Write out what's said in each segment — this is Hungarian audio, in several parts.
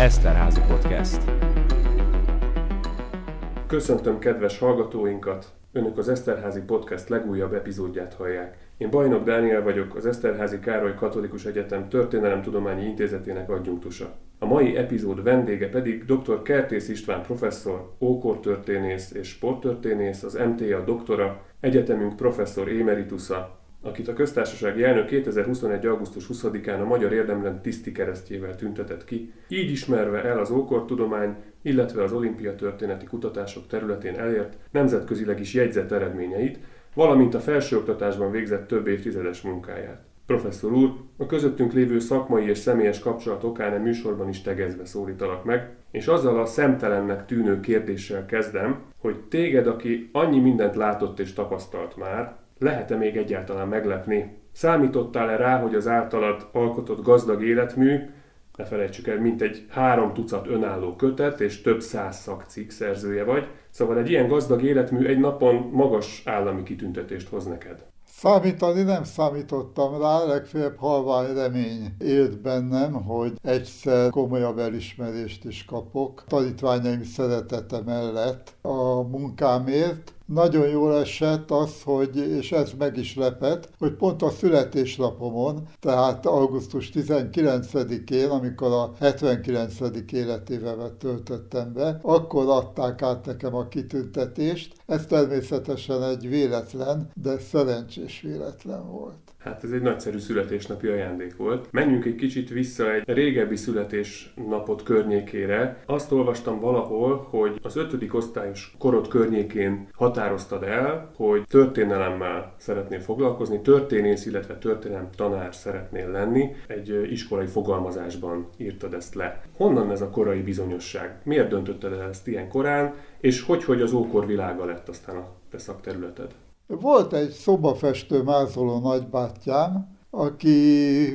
Eszterházi Podcast. Köszöntöm kedves hallgatóinkat! Önök az Eszterházi Podcast legújabb epizódját hallják. Én Bajnok Dániel vagyok, az Eszterházi Károly Katolikus Egyetem Történelemtudományi Intézetének adjunktusa. A mai epizód vendége pedig dr. Kertész István professzor, ókortörténész és sporttörténész, az MTA doktora, egyetemünk professzor émeritusa, akit a köztársasági elnök 2021. augusztus 20-án a Magyar Érdemrend tiszti keresztjével tüntetett ki, így ismerve el az ókortudomány, illetve az olimpia történeti kutatások területén elért, nemzetközileg is jegyzett eredményeit, valamint a felsőoktatásban végzett több évtizedes munkáját. Professzor úr, a közöttünk lévő szakmai és személyes kapcsolat okán a műsorban is tegezve szólítalak meg, és azzal a szemtelennek tűnő kérdéssel kezdem, hogy téged, aki annyi mindent látott és tapasztalt már, lehet-e még egyáltalán meglepni? Számítottál-e rá, hogy az általad alkotott gazdag életmű, ne felejtsük el, mint egy három tucat önálló kötet és több száz szakcikk szerzője vagy, szóval egy ilyen gazdag életmű egy napon magas állami kitüntetést hoz neked. Számítani nem számítottam rá, legfeljebb halvány remény élt bennem, hogy egyszer komolyabb elismerést is kapok. Tanítványaim szeretete mellett a munkámért, nagyon jól esett az, hogy, és ez meg is lepett, hogy pont a születésnapomon, tehát augusztus 19-én, amikor a 79. életével töltöttem be, akkor adták át nekem a kitüntetést. Ez természetesen egy véletlen, de szerencsés véletlen volt. Hát ez egy nagyszerű születésnapi ajándék volt. Menjünk egy kicsit vissza egy régebbi születésnapot környékére. Azt olvastam valahol, hogy az ötödik osztályos korod környékén határoztad el, hogy történelemmel szeretnél foglalkozni, történész, illetve történelem tanár szeretnél lenni. Egy iskolai fogalmazásban írtad ezt le. Honnan ez a korai bizonyosság? Miért döntötted el ezt ilyen korán, és hogy, hogy az ókor világa lett aztán a te szakterületed? Volt egy szobafestő mázoló nagybátyám, aki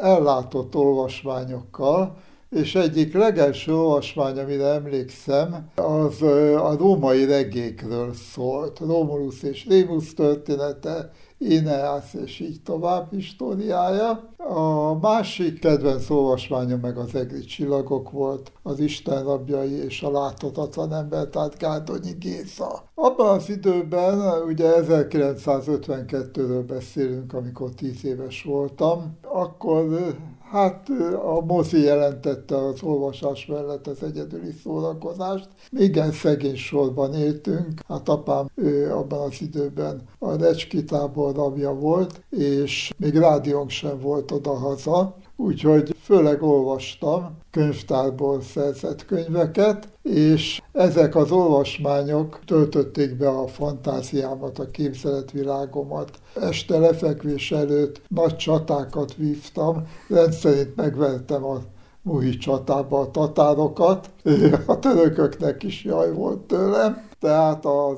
ellátott olvasmányokkal, és egyik legelső olvasmány, amire emlékszem, az a római regékről szólt. Romulus és Rémus története, Ineász és így tovább históriája. A másik kedvenc olvasmánya meg az egri csillagok volt, az Isten rabjai és a láthatatlan ember, tehát Gárdonyi Géza. Abban az időben, ugye 1952-ről beszélünk, amikor 10 éves voltam, akkor Hát a mozi jelentette az olvasás mellett az egyedüli szórakozást. Igen szegény sorban éltünk. Hát apám ő abban az időben a Recski tábor rabja volt, és még rádiónk sem volt oda-haza, úgyhogy főleg olvastam könyvtárból szerzett könyveket, és ezek az olvasmányok töltötték be a fantáziámat, a képzeletvilágomat. Este lefekvés előtt nagy csatákat vívtam, rendszerint megvertem a Muhi csatába a tatárokat, a törököknek is jaj volt tőlem, tehát az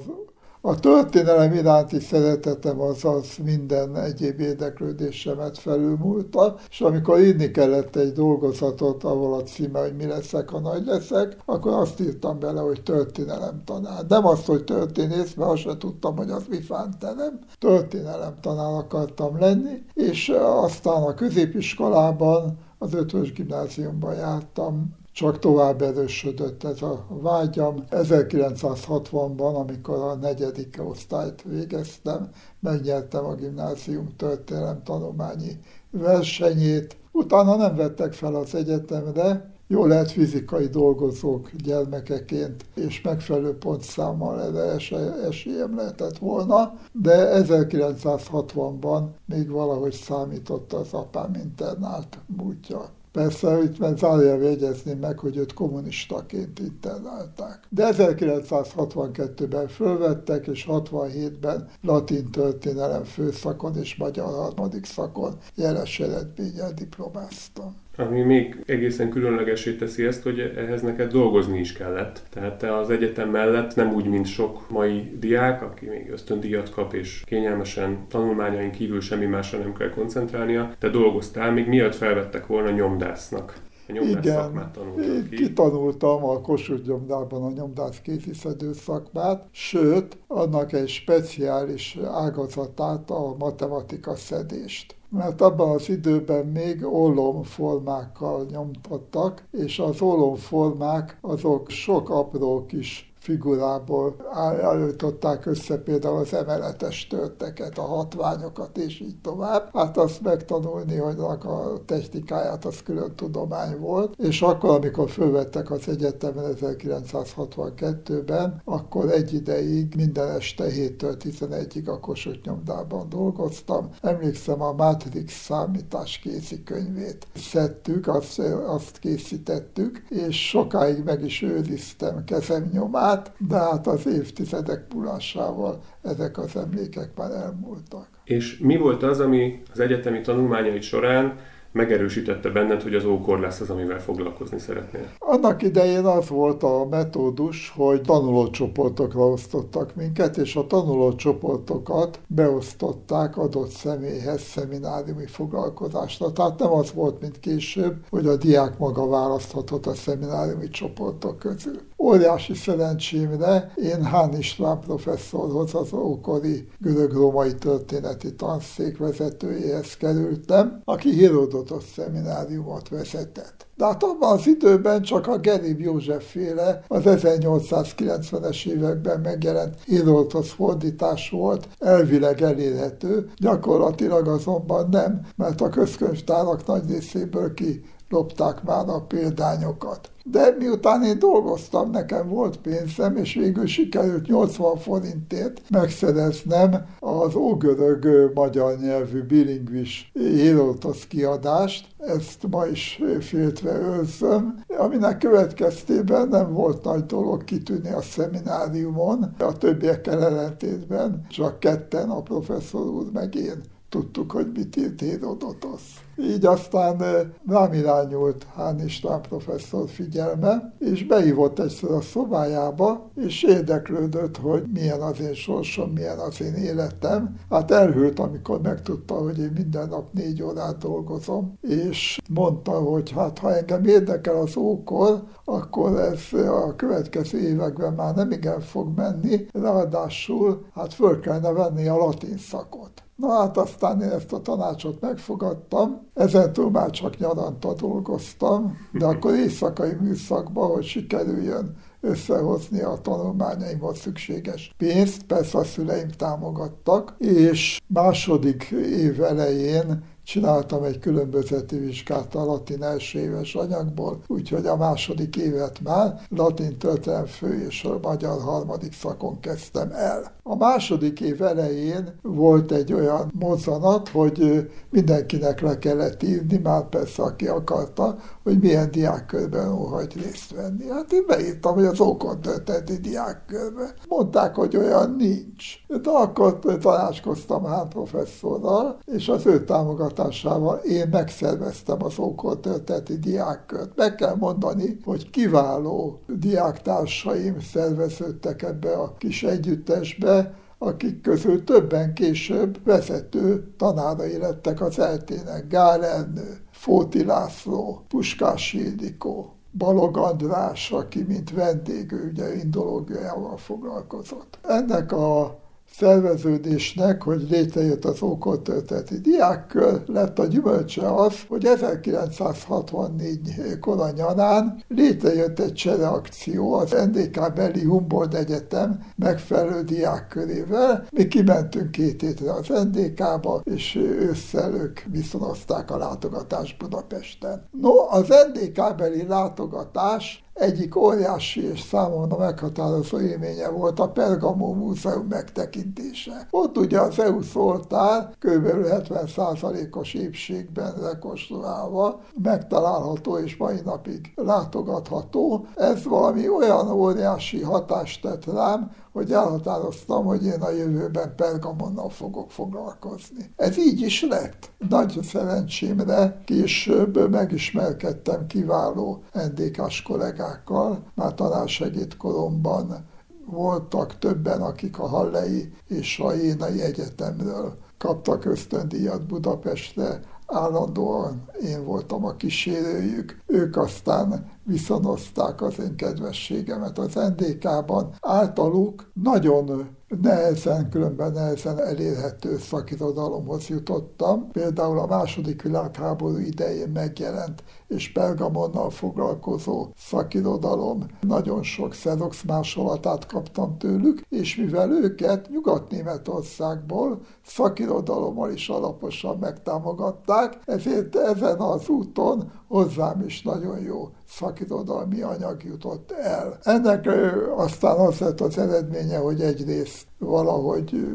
a történelem iránti szeretetem az az minden egyéb érdeklődésemet felülmúlta, és amikor írni kellett egy dolgozatot, ahol a címe, hogy mi leszek, ha nagy leszek, akkor azt írtam bele, hogy történelem tanár. Nem azt, hogy történész, mert azt sem tudtam, hogy az mi fántenem. Történelem tanár akartam lenni, és aztán a középiskolában az ötvös gimnáziumban jártam, csak tovább erősödött ez a vágyam. 1960-ban, amikor a negyedik osztályt végeztem, megnyertem a gimnázium történelem tanulmányi versenyét. Utána nem vettek fel az egyetemre, jó lehet fizikai dolgozók gyermekeként, és megfelelő pontszámmal erre esélyem lehetett volna, de 1960-ban még valahogy számított az apám internált múltja. Persze itt meg zárja jegyezni meg, hogy őt kommunistaként internálták. De 1962-ben fölvettek, és 67-ben latin történelem főszakon és magyar harmadik szakon jeles eredménnyel diplomáztam. Ami még egészen különlegesé teszi ezt, hogy ehhez neked dolgozni is kellett. Tehát te az egyetem mellett nem úgy, mint sok mai diák, aki még ösztöndíjat kap és kényelmesen tanulmányain kívül semmi másra nem kell koncentrálnia, te dolgoztál, még miatt felvettek volna nyomdásznak. A nyomdász Igen, szakmát tanultam én ki. kitanultam a Kossuth nyomdában a nyomdász kéziszedő szakmát, sőt, annak egy speciális ágazatát, a matematika szedést mert abban az időben még ollomformákkal nyomtattak, és az ollomformák azok sok apró kis figurából állították össze például az emeletes törteket, a hatványokat és így tovább. Hát azt megtanulni, hogy a technikáját az külön tudomány volt, és akkor, amikor fölvettek az egyetemen 1962-ben, akkor egy ideig minden este 7-től 11-ig a Kossuth nyomdában dolgoztam. Emlékszem a Matrix számítás kézikönyvét szedtük, azt, azt készítettük, és sokáig meg is őriztem kezem nyomát, át, de hát az évtizedek múlásával ezek az emlékek már elmúltak. És mi volt az, ami az egyetemi tanulmányai során megerősítette benned, hogy az ókor lesz az, amivel foglalkozni szeretnél? Annak idején az volt a metódus, hogy tanulócsoportokra osztottak minket, és a tanulócsoportokat beosztották adott személyhez szemináriumi foglalkozásra. Tehát nem az volt, mint később, hogy a diák maga választhatott a szemináriumi csoportok közül. Óriási szerencsémre én Hán István professzorhoz, az ókori görög-római történeti tanszék vezetőjéhez kerültem, aki Herodotos szemináriumot vezetett. De hát abban az időben csak a Gerib József féle az 1890-es években megjelent Herodotos fordítás volt elvileg elérhető, gyakorlatilag azonban nem, mert a közkönyvtárak nagy részéből ki lopták már a példányokat. De miután én dolgoztam, nekem volt pénzem, és végül sikerült 80 forintért megszereznem az ógörög magyar nyelvű bilingvis Hérotosz kiadást, ezt ma is féltve őrzöm, aminek következtében nem volt nagy dolog kitűnni a szemináriumon, a többiekkel ellentétben, csak ketten, a professzor úr meg én tudtuk, hogy mit írt Hérodotosz. Így aztán rám irányult Hán István professzor figyelme, és beívott egyszer a szobájába, és érdeklődött, hogy milyen az én sorsom, milyen az én életem. Hát elhűlt, amikor megtudta, hogy én minden nap négy órát dolgozom, és mondta, hogy hát ha engem érdekel az ókor, akkor ez a következő években már nem igen fog menni, ráadásul hát föl kellene venni a latin szakot. Na hát aztán én ezt a tanácsot megfogadtam, ezentúl már csak nyaranta dolgoztam, de akkor éjszakai műszakban, hogy sikerüljön összehozni a tanulmányaimhoz szükséges pénzt, persze a szüleim támogattak, és második év elején Csináltam egy különbözeti vizsgát a latin első éves anyagból, úgyhogy a második évet már latin történelem fő és a magyar harmadik szakon kezdtem el. A második év elején volt egy olyan mozzanat, hogy mindenkinek le kellett írni, már persze aki akarta, hogy milyen diákkörben óhajt részt venni. Hát én beírtam, hogy az ókon történeti diákkörben. Mondták, hogy olyan nincs. De akkor tanácskoztam Hán professzorral, és az ő támogatásával én megszerveztem az ókor történeti diákkört. Meg kell mondani, hogy kiváló diáktársaim szerveződtek ebbe a kis együttesbe, akik közül többen később vezető tanárai lettek az eltének. Gál Ernő, Fóti László, Puskás Ildikó, Balog András, aki mint vendég, ő ugye indológiával foglalkozott. Ennek a szerveződésnek, hogy létrejött az ókortölteti diákkör, lett a gyümölcse az, hogy 1964 kora nyarán létrejött egy csereakció az NDK beli Humboldt Egyetem megfelelő diákkörével. Mi kimentünk két hétre az NDK-ba, és ősszel ők viszonozták a látogatást Budapesten. No, az NDK beli látogatás egyik óriási és számomra meghatározó élménye volt a Pergamó Múzeum megtekintése. Ott ugye az EU szoltár kb. 70%-os épségben rekonstruálva megtalálható és mai napig látogatható. Ez valami olyan óriási hatást tett rám, hogy elhatároztam, hogy én a jövőben Pergamonnal fogok foglalkozni. Ez így is lett. Nagy szerencsémre később megismerkedtem kiváló NDK-s kollégákkal, már tanársegít koromban voltak többen, akik a Hallei és a Jénai Egyetemről kaptak ösztöndíjat Budapestre, állandóan én voltam a kísérőjük. Ők aztán viszonozták az én kedvességemet az NDK-ban. Általuk nagyon nehezen, különben nehezen elérhető szakirodalomhoz jutottam. Például a második világháború idején megjelent és Pergamonnal foglalkozó szakirodalom. Nagyon sok Xerox másolatát kaptam tőlük, és mivel őket Nyugat-Németországból szakirodalommal is alaposan megtámogatták, ezért ezen az úton hozzám is nagyon jó szakirodalmi anyag jutott el. Ennek aztán az lett az eredménye, hogy egyrészt valahogy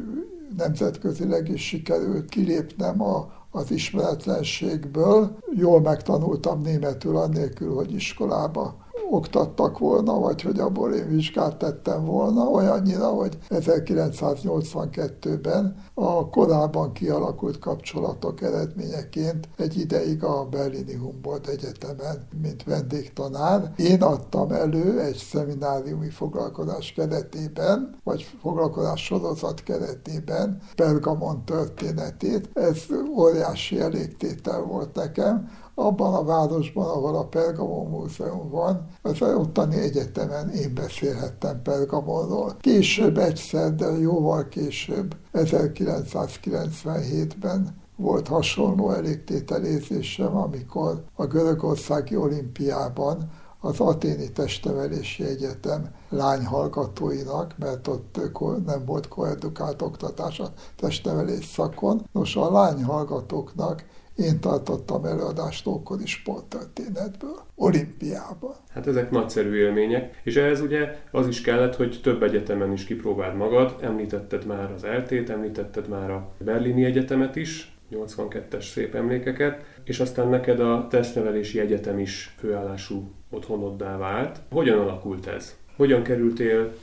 nemzetközileg is sikerült kilépnem a, az ismeretlenségből. Jól megtanultam németül annélkül, hogy iskolába oktattak volna, vagy hogy abból én vizsgát tettem volna, olyannyira, hogy 1982-ben a korábban kialakult kapcsolatok eredményeként egy ideig a Berlini Humboldt Egyetemen, mint vendégtanár. Én adtam elő egy szemináriumi foglalkozás keretében, vagy foglalkozás sorozat keretében Pergamon történetét. Ez óriási elégtétel volt nekem, abban a városban, ahol a Pergamon Múzeum van, az ottani egyetemen én beszélhettem Pergamonról. Később egyszer, de jóval később, 1997-ben volt hasonló elégtételézésem, amikor a görögországi olimpiában az Aténi Testnevelési Egyetem lányhallgatóinak, mert ott nem volt koedukált oktatás a testnevelés szakon. Nos, a lányhallgatóknak én tartottam előadást ókori sporttörténetből, olimpiában. Hát ezek nagyszerű élmények, és ehhez ugye az is kellett, hogy több egyetemen is kipróbáld magad, említetted már az eltét, említetted már a Berlini Egyetemet is, 82-es szép emlékeket, és aztán neked a testnevelési egyetem is főállású otthonoddá vált. Hogyan alakult ez? Hogyan kerültél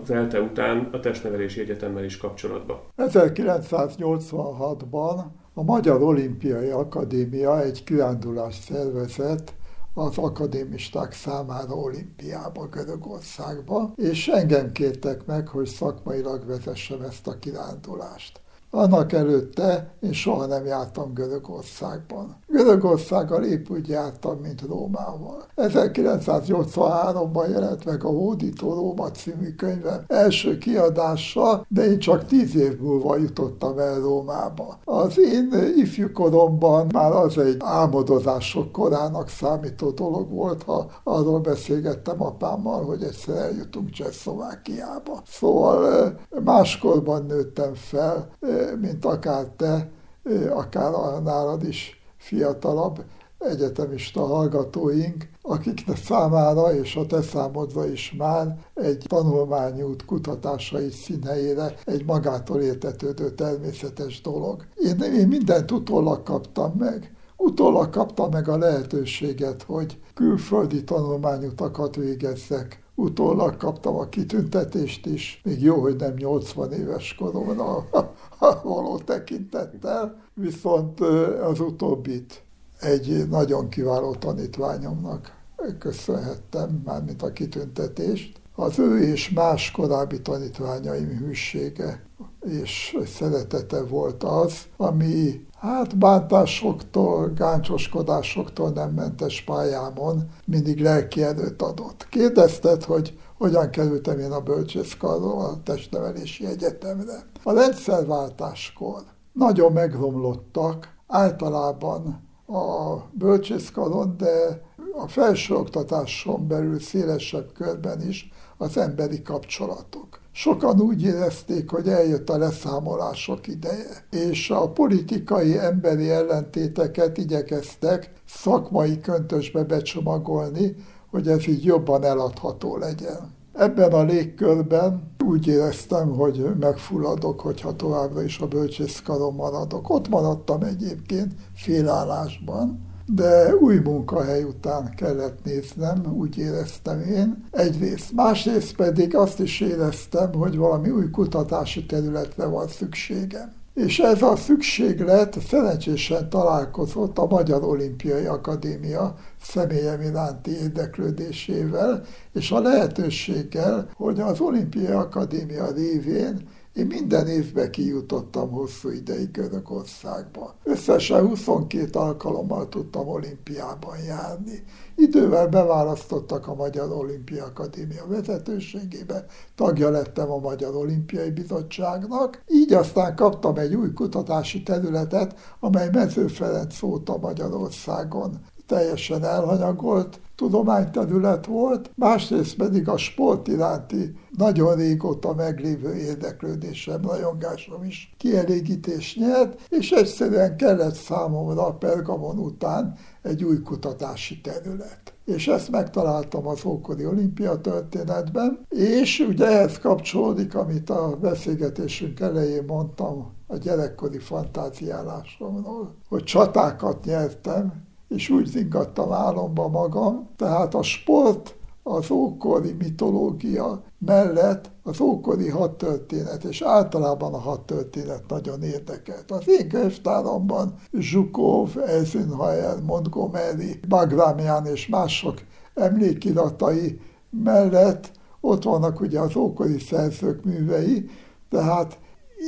az ELTE után a testnevelési egyetemmel is kapcsolatba? 1986-ban a Magyar Olimpiai Akadémia egy kirándulást szervezett az akadémisták számára olimpiába, Görögországba, és engem kértek meg, hogy szakmailag vezessem ezt a kirándulást. Annak előtte én soha nem jártam Görögországban. Görögországgal épp úgy jártam, mint Rómával. 1983-ban jelent meg a Hódító Róma című könyvem első kiadása, de én csak tíz év múlva jutottam el Rómába. Az én ifjúkoromban már az egy álmodozások korának számító dolog volt, ha arról beszélgettem apámmal, hogy egyszer eljutunk Csehszlovákiába. Szóval máskorban nőttem fel, mint akár te, akár nálad is fiatalabb egyetemista hallgatóink, akik számára és a te számodra is már egy tanulmányút kutatásai színhelyére egy magától értetődő természetes dolog. Én, én mindent utólag kaptam meg. Utólag kaptam meg a lehetőséget, hogy külföldi tanulmányutakat végezzek. Utólag kaptam a kitüntetést is, még jó, hogy nem 80 éves koromra való tekintettel, viszont az utóbbit egy nagyon kiváló tanítványomnak köszönhettem, mármint a kitüntetést. Az ő és más korábbi tanítványaim hűsége és szeretete volt az, ami hát bántásoktól, gáncsoskodásoktól nem mentes pályámon mindig lelki erőt adott. Kérdezted, hogy hogyan kerültem én a bölcsészkarról a testnevelési egyetemre. A rendszerváltáskor nagyon megromlottak általában a bölcsészkaron, de a felsőoktatáson belül szélesebb körben is az emberi kapcsolatok. Sokan úgy érezték, hogy eljött a leszámolások ideje, és a politikai emberi ellentéteket igyekeztek szakmai köntösbe becsomagolni, hogy ez így jobban eladható legyen. Ebben a légkörben úgy éreztem, hogy megfulladok, hogyha továbbra is a bölcsészkaron maradok. Ott maradtam egyébként félállásban, de új munkahely után kellett néznem, úgy éreztem én. Egyrészt. Másrészt pedig azt is éreztem, hogy valami új kutatási területre van szükségem. És ez a szükséglet szerencsésen találkozott a Magyar Olimpiai Akadémia személyem iránti érdeklődésével, és a lehetőséggel, hogy az Olimpiai Akadémia révén Én minden évben kijutottam hosszú ideig Görögországba. Összesen 22 alkalommal tudtam olimpiában járni. Idővel beválasztottak a Magyar Olimpia Akadémia vezetőségébe, tagja lettem a Magyar Olimpiai Bizottságnak, így aztán kaptam egy új kutatási területet, amely Mező Ferenc óta Magyarországon teljesen elhanyagolt tudományterület volt, másrészt pedig a sport iránti nagyon régóta meglévő érdeklődésem, rajongásom is kielégítés nyert, és egyszerűen kellett számomra a Pergamon után egy új kutatási terület. És ezt megtaláltam az ókori olimpia történetben, és ugye ehhez kapcsolódik, amit a beszélgetésünk elején mondtam, a gyerekkori fantáziálásomról, hogy csatákat nyertem, és úgy zingattam álomba magam. Tehát a sport az ókori mitológia mellett az ókori hadtörténet, és általában a hadtörténet nagyon érdekelt. Az én könyvtáramban Zsukov, Eisenhower, Montgomery, Bagramian és mások emlékiratai mellett ott vannak ugye az ókori szerzők művei, tehát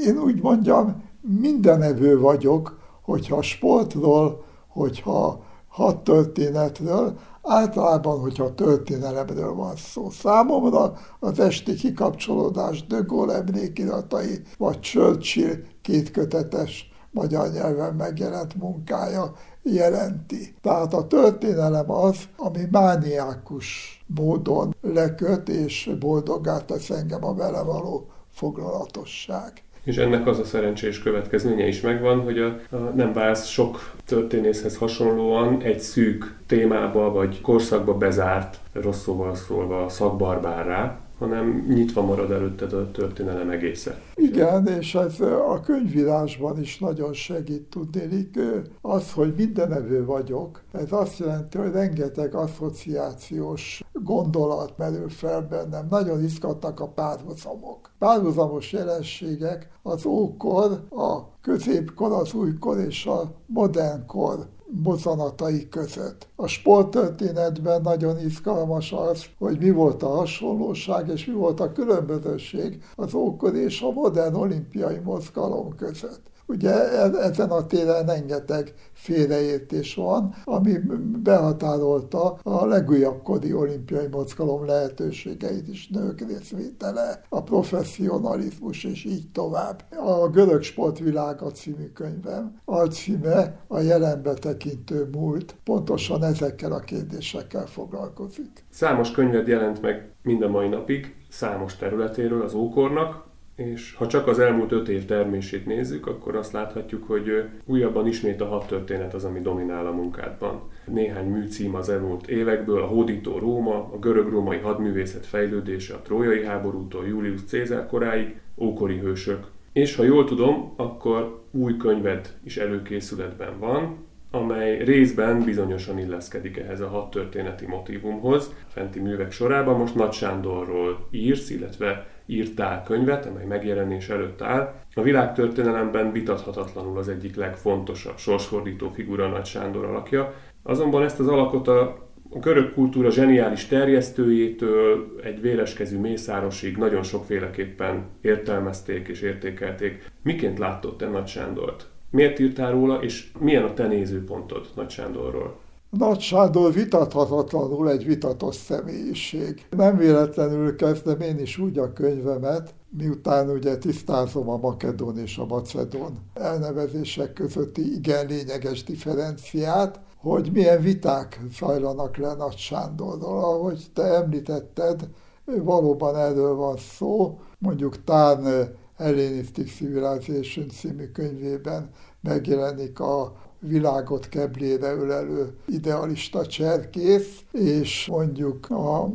én úgy mondjam, mindenevő vagyok, hogyha sportról, hogyha hadtörténetről, általában, hogyha történelemről van szó. Számomra az esti kikapcsolódás De Gaulle emlékiratai, vagy Churchill kétkötetes magyar nyelven megjelent munkája jelenti. Tehát a történelem az, ami mániákus módon leköt és boldogát tesz engem a vele való foglalatosság. És ennek az a szerencsés következménye is megvan, hogy a, a nem válsz sok történészhez hasonlóan egy szűk témába vagy korszakba bezárt, rossz szóval szólva szakbarbárrá, hanem nyitva marad előtted a történelem egésze. Igen, és ez a könyvírásban is nagyon segít tudnélik. Az, hogy mindenevő vagyok, ez azt jelenti, hogy rengeteg asszociációs gondolat merül fel bennem. Nagyon izgatnak a párhuzamok. Párhuzamos jelenségek az ókor, a középkor, az újkor és a modernkor mozzanatai között. A sporttörténetben nagyon izgalmas az, hogy mi volt a hasonlóság és mi volt a különbözőség az ókor és a modern olimpiai mozgalom között. Ugye e-, ezen a téren rengeteg félreértés van, ami behatárolta a legújabb kodi olimpiai mozgalom lehetőségeit is, nők részvétele, a professzionalizmus és így tovább. A Görög Sportvilága című könyvem alcíme a jelenbe tekintő múlt, pontosan ezekkel a kérdésekkel foglalkozik. Számos könyved jelent meg mind a mai napig, számos területéről az ókornak, és ha csak az elmúlt öt év termését nézzük, akkor azt láthatjuk, hogy újabban ismét a hat történet az, ami dominál a munkádban. Néhány műcím az elmúlt évekből, a Hódító Róma, a görög-római hadművészet fejlődése a trójai háborútól Julius Cézár koráig, ókori hősök. És ha jól tudom, akkor új könyved is előkészületben van, amely részben bizonyosan illeszkedik ehhez a hat történeti motivumhoz. Fenti művek sorában most Nagy Sándorról írsz, illetve írtál könyvet, amely megjelenés előtt áll. A világtörténelemben vitathatatlanul az egyik legfontosabb sorsfordító figura Nagy Sándor alakja. Azonban ezt az alakot a a görög kultúra zseniális terjesztőjétől egy véleskezű mészárosig nagyon sokféleképpen értelmezték és értékelték. Miként látott te Nagy Sándort? Miért írtál róla, és milyen a te nézőpontod Nagy Sándorról? Nagy Sándor vitathatatlanul egy vitatos személyiség. Nem véletlenül kezdem én is úgy a könyvemet, miután ugye tisztázom a makedón és a macedón elnevezések közötti igen lényeges differenciát, hogy milyen viták zajlanak le Nagy Sándorról. Ahogy te említetted, valóban erről van szó, mondjuk Tán Hellenistic Civilization című könyvében megjelenik a világot keblére ölelő idealista cserkész, és mondjuk a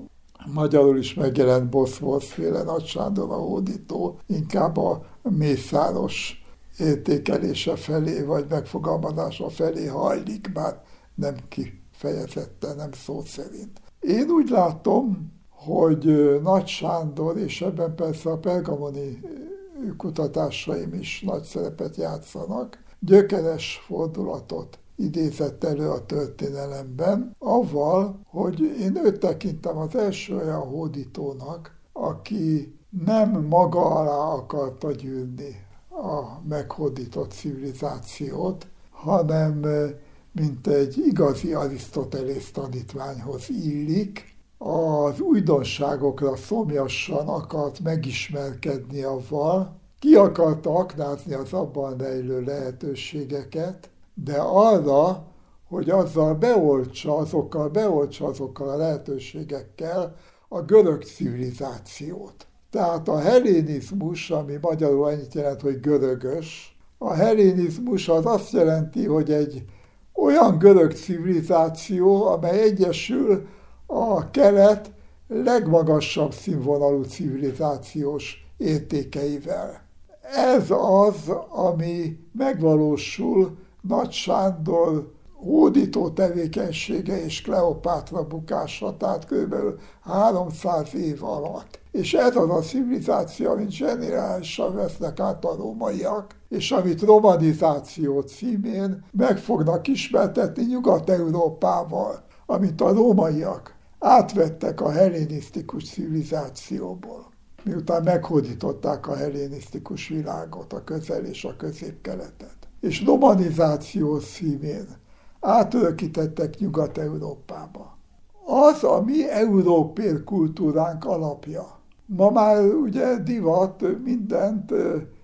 magyarul is megjelent Boszforszféle Nagy Sándor a hódító, inkább a mészáros értékelése felé, vagy megfogalmazása felé hajlik, bár nem kifejezetten, nem szó szerint. Én úgy látom, hogy Nagy Sándor, és ebben persze a pergamoni kutatásaim is nagy szerepet játszanak, gyökeres fordulatot idézett elő a történelemben, avval, hogy én őt tekintem az első olyan hódítónak, aki nem maga alá akarta gyűrni a meghódított civilizációt, hanem mint egy igazi Arisztotelész tanítványhoz illik, az újdonságokra szomjasan akart megismerkedni avval, ki akarta aknázni az abban rejlő lehetőségeket, de arra, hogy azzal beoltsa, azokkal beoltsa azokkal a lehetőségekkel a görög civilizációt. Tehát a hellénizmus, ami magyarul annyit jelent, hogy görögös, a hellénizmus az azt jelenti, hogy egy olyan görög civilizáció, amely egyesül a kelet legmagasabb színvonalú civilizációs értékeivel. Ez az, ami megvalósul Nagy Sándor hódító tevékenysége és Kleopátra bukása, tehát kb. 300 év alatt. És ez az a civilizáció, amit zseniálisan vesznek át a rómaiak, és amit romanizáció címén meg fognak ismertetni Nyugat-Európával, amit a rómaiak átvettek a hellénisztikus civilizációból miután meghódították a hellénisztikus világot, a közel és a középkeletet. És romanizáció színén átörökítettek Nyugat-Európába. Az a mi európér kultúránk alapja. Ma már ugye divat mindent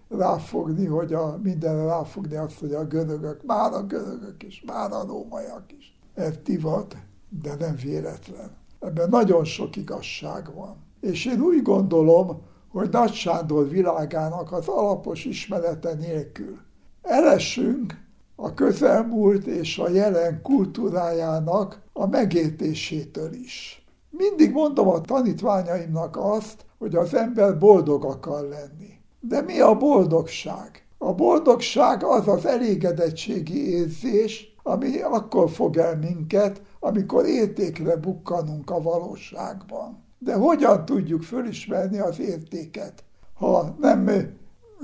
ráfogni, hogy a, mindenre ráfogni azt, hogy a görögök, már a görögök is, már a rómaiak is. Ez divat, de nem véletlen. Ebben nagyon sok igazság van. És én úgy gondolom, hogy Nagy Sándor világának az alapos ismerete nélkül elesünk a közelmúlt és a jelen kultúrájának a megértésétől is. Mindig mondom a tanítványaimnak azt, hogy az ember boldog akar lenni. De mi a boldogság? A boldogság az az elégedettségi érzés, ami akkor fog el minket, amikor értékre bukkanunk a valóságban. De hogyan tudjuk fölismerni az értéket, ha nem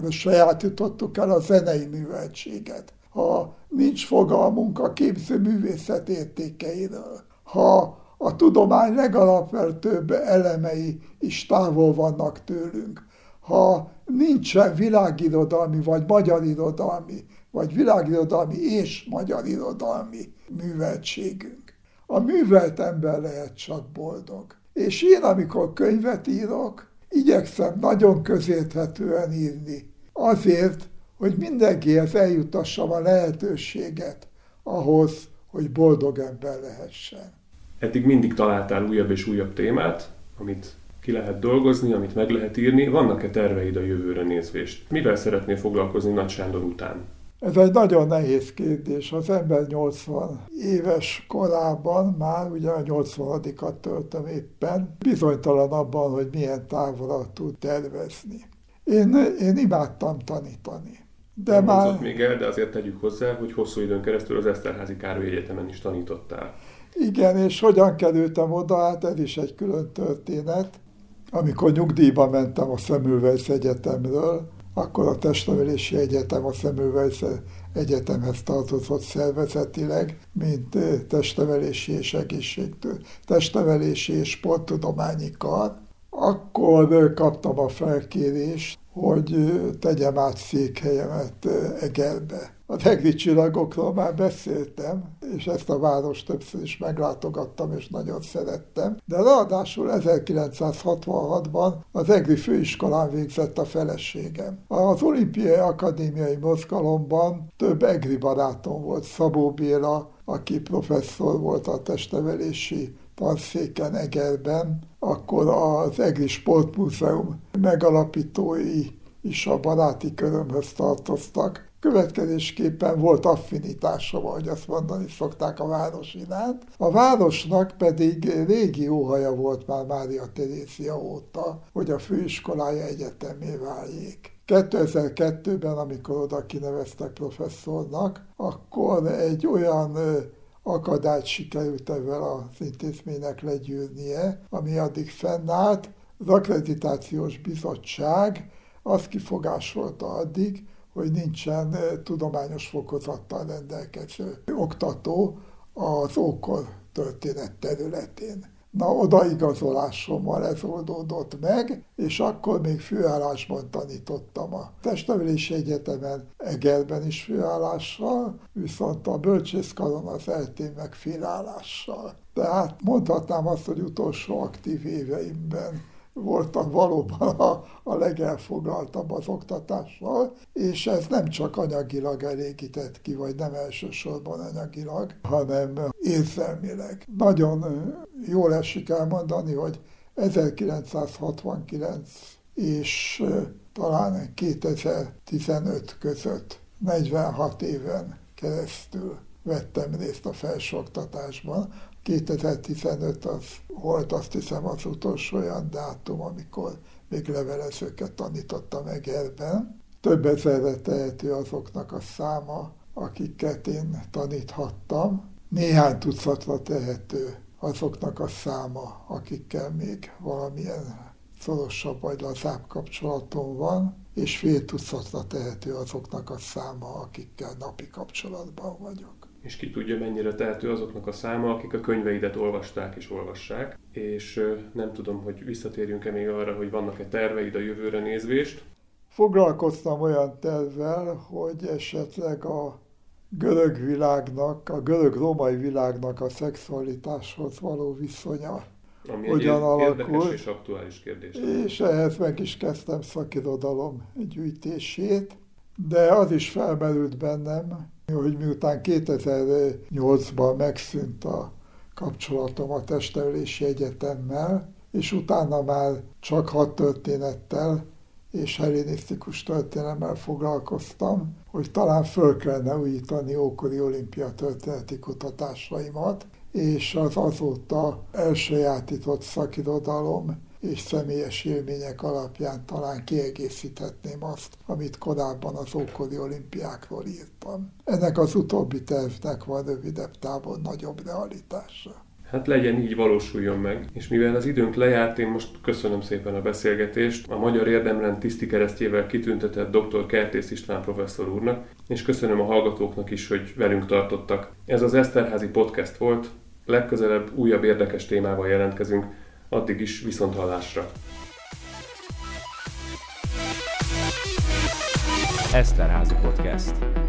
sajátítottuk el a zenei műveltséget, ha nincs fogalmunk a képző művészet értékeiről, ha a tudomány legalapvetőbb elemei is távol vannak tőlünk, ha nincsen világirodalmi, vagy magyar irodalmi, vagy világirodalmi és magyar irodalmi műveltségünk. A művelt ember lehet csak boldog. És én, amikor könyvet írok, igyekszem nagyon közérthetően írni. Azért, hogy mindenkihez eljutassam a lehetőséget ahhoz, hogy boldog ember lehessen. Eddig mindig találtál újabb és újabb témát, amit ki lehet dolgozni, amit meg lehet írni. Vannak-e terveid a jövőre nézvést? Mivel szeretnél foglalkozni Nagy Sándor után? Ez egy nagyon nehéz kérdés. Az ember 80 éves korában, már ugye a 80-at töltöm éppen, bizonytalan abban, hogy milyen távolat tud tervezni. Én, én imádtam tanítani. De Nem már... még el, de azért tegyük hozzá, hogy hosszú időn keresztül az Eszterházi Károly Egyetemen is tanítottál. Igen, és hogyan kerültem oda, hát ez is egy külön történet. Amikor nyugdíjba mentem a Szemülvejsz Egyetemről, akkor a Testnevelési Egyetem a Szemülvejsz Egyetemhez tartozott szervezetileg, mint testnevelési és egészségtől, testnevelési és sporttudományi kar. Akkor kaptam a felkérést, hogy tegyem át székhelyemet Egerbe. A tegri csillagokról már beszéltem, és ezt a város többször is meglátogattam, és nagyon szerettem. De ráadásul 1966-ban az EGRI főiskolán végzett a feleségem. Az olimpiai akadémiai mozgalomban több EGRI barátom volt, Szabó Béla, aki professzor volt a testnevelési tanszéken Egerben, akkor az EGRI Sportmúzeum megalapítói is a baráti körömhöz tartoztak. Következésképpen volt affinitásom, ahogy azt mondani szokták a város iránt. A városnak pedig régi óhaja volt már Mária Terézia óta, hogy a főiskolája egyetemé váljék. 2002-ben, amikor oda kineveztek professzornak, akkor egy olyan akadályt sikerült ezzel az intézménynek legyűrnie, ami addig fennállt. Az Akkreditációs Bizottság azt kifogásolta addig, hogy nincsen tudományos fokozattal rendelkező oktató az ókor történet területén. Na, odaigazolásommal ez oldódott meg, és akkor még főállásban tanítottam a Testnevelési Egyetemen, Egerben is főállással, viszont a bölcsészkaron az eltén meg félállással. Tehát mondhatnám azt, hogy utolsó aktív éveimben voltam valóban a, a legelfoglaltabb az oktatással, és ez nem csak anyagilag elégített ki, vagy nem elsősorban anyagilag, hanem érzelmileg. Nagyon jól esik elmondani, hogy 1969 és talán 2015 között 46 éven keresztül vettem részt a felsőoktatásban. 2015 az volt azt hiszem az utolsó olyan dátum, amikor még levelezőket tanítottam Egerben. Több ezerre tehető azoknak a száma, akiket én taníthattam. Néhány tucatra tehető azoknak a száma, akikkel még valamilyen szorosabb vagy lazább kapcsolatom van, és fél tucatra tehető azoknak a száma, akikkel napi kapcsolatban vagyok és ki tudja, mennyire tehető azoknak a száma, akik a könyveidet olvasták és olvassák, és nem tudom, hogy visszatérjünk-e még arra, hogy vannak-e terveid a jövőre nézvést. Foglalkoztam olyan tervvel, hogy esetleg a görög világnak, a görög-római világnak a szexualitáshoz való viszonya ami hogyan alakul. és aktuális kérdés. És ehhez meg is kezdtem szakirodalom gyűjtését, de az is felmerült bennem, hogy miután 2008-ban megszűnt a kapcsolatom a testnevelési egyetemmel, és utána már csak hat történettel és hellenisztikus történelemmel foglalkoztam, hogy talán föl kellene újítani ókori olimpia történeti kutatásaimat, és az azóta elsajátított szakirodalom és személyes élmények alapján talán kiegészíthetném azt, amit korábban az ókori olimpiákról írtam. Ennek az utóbbi tervnek van rövidebb távon nagyobb realitása. Hát legyen így, valósuljon meg. És mivel az időnk lejárt, én most köszönöm szépen a beszélgetést a Magyar Érdemrend tiszti keresztjével kitüntetett dr. Kertész István professzor úrnak, és köszönöm a hallgatóknak is, hogy velünk tartottak. Ez az Eszterházi podcast volt, legközelebb újabb érdekes témával jelentkezünk. Addig is viszont hallásra. Eszterházi Podcast.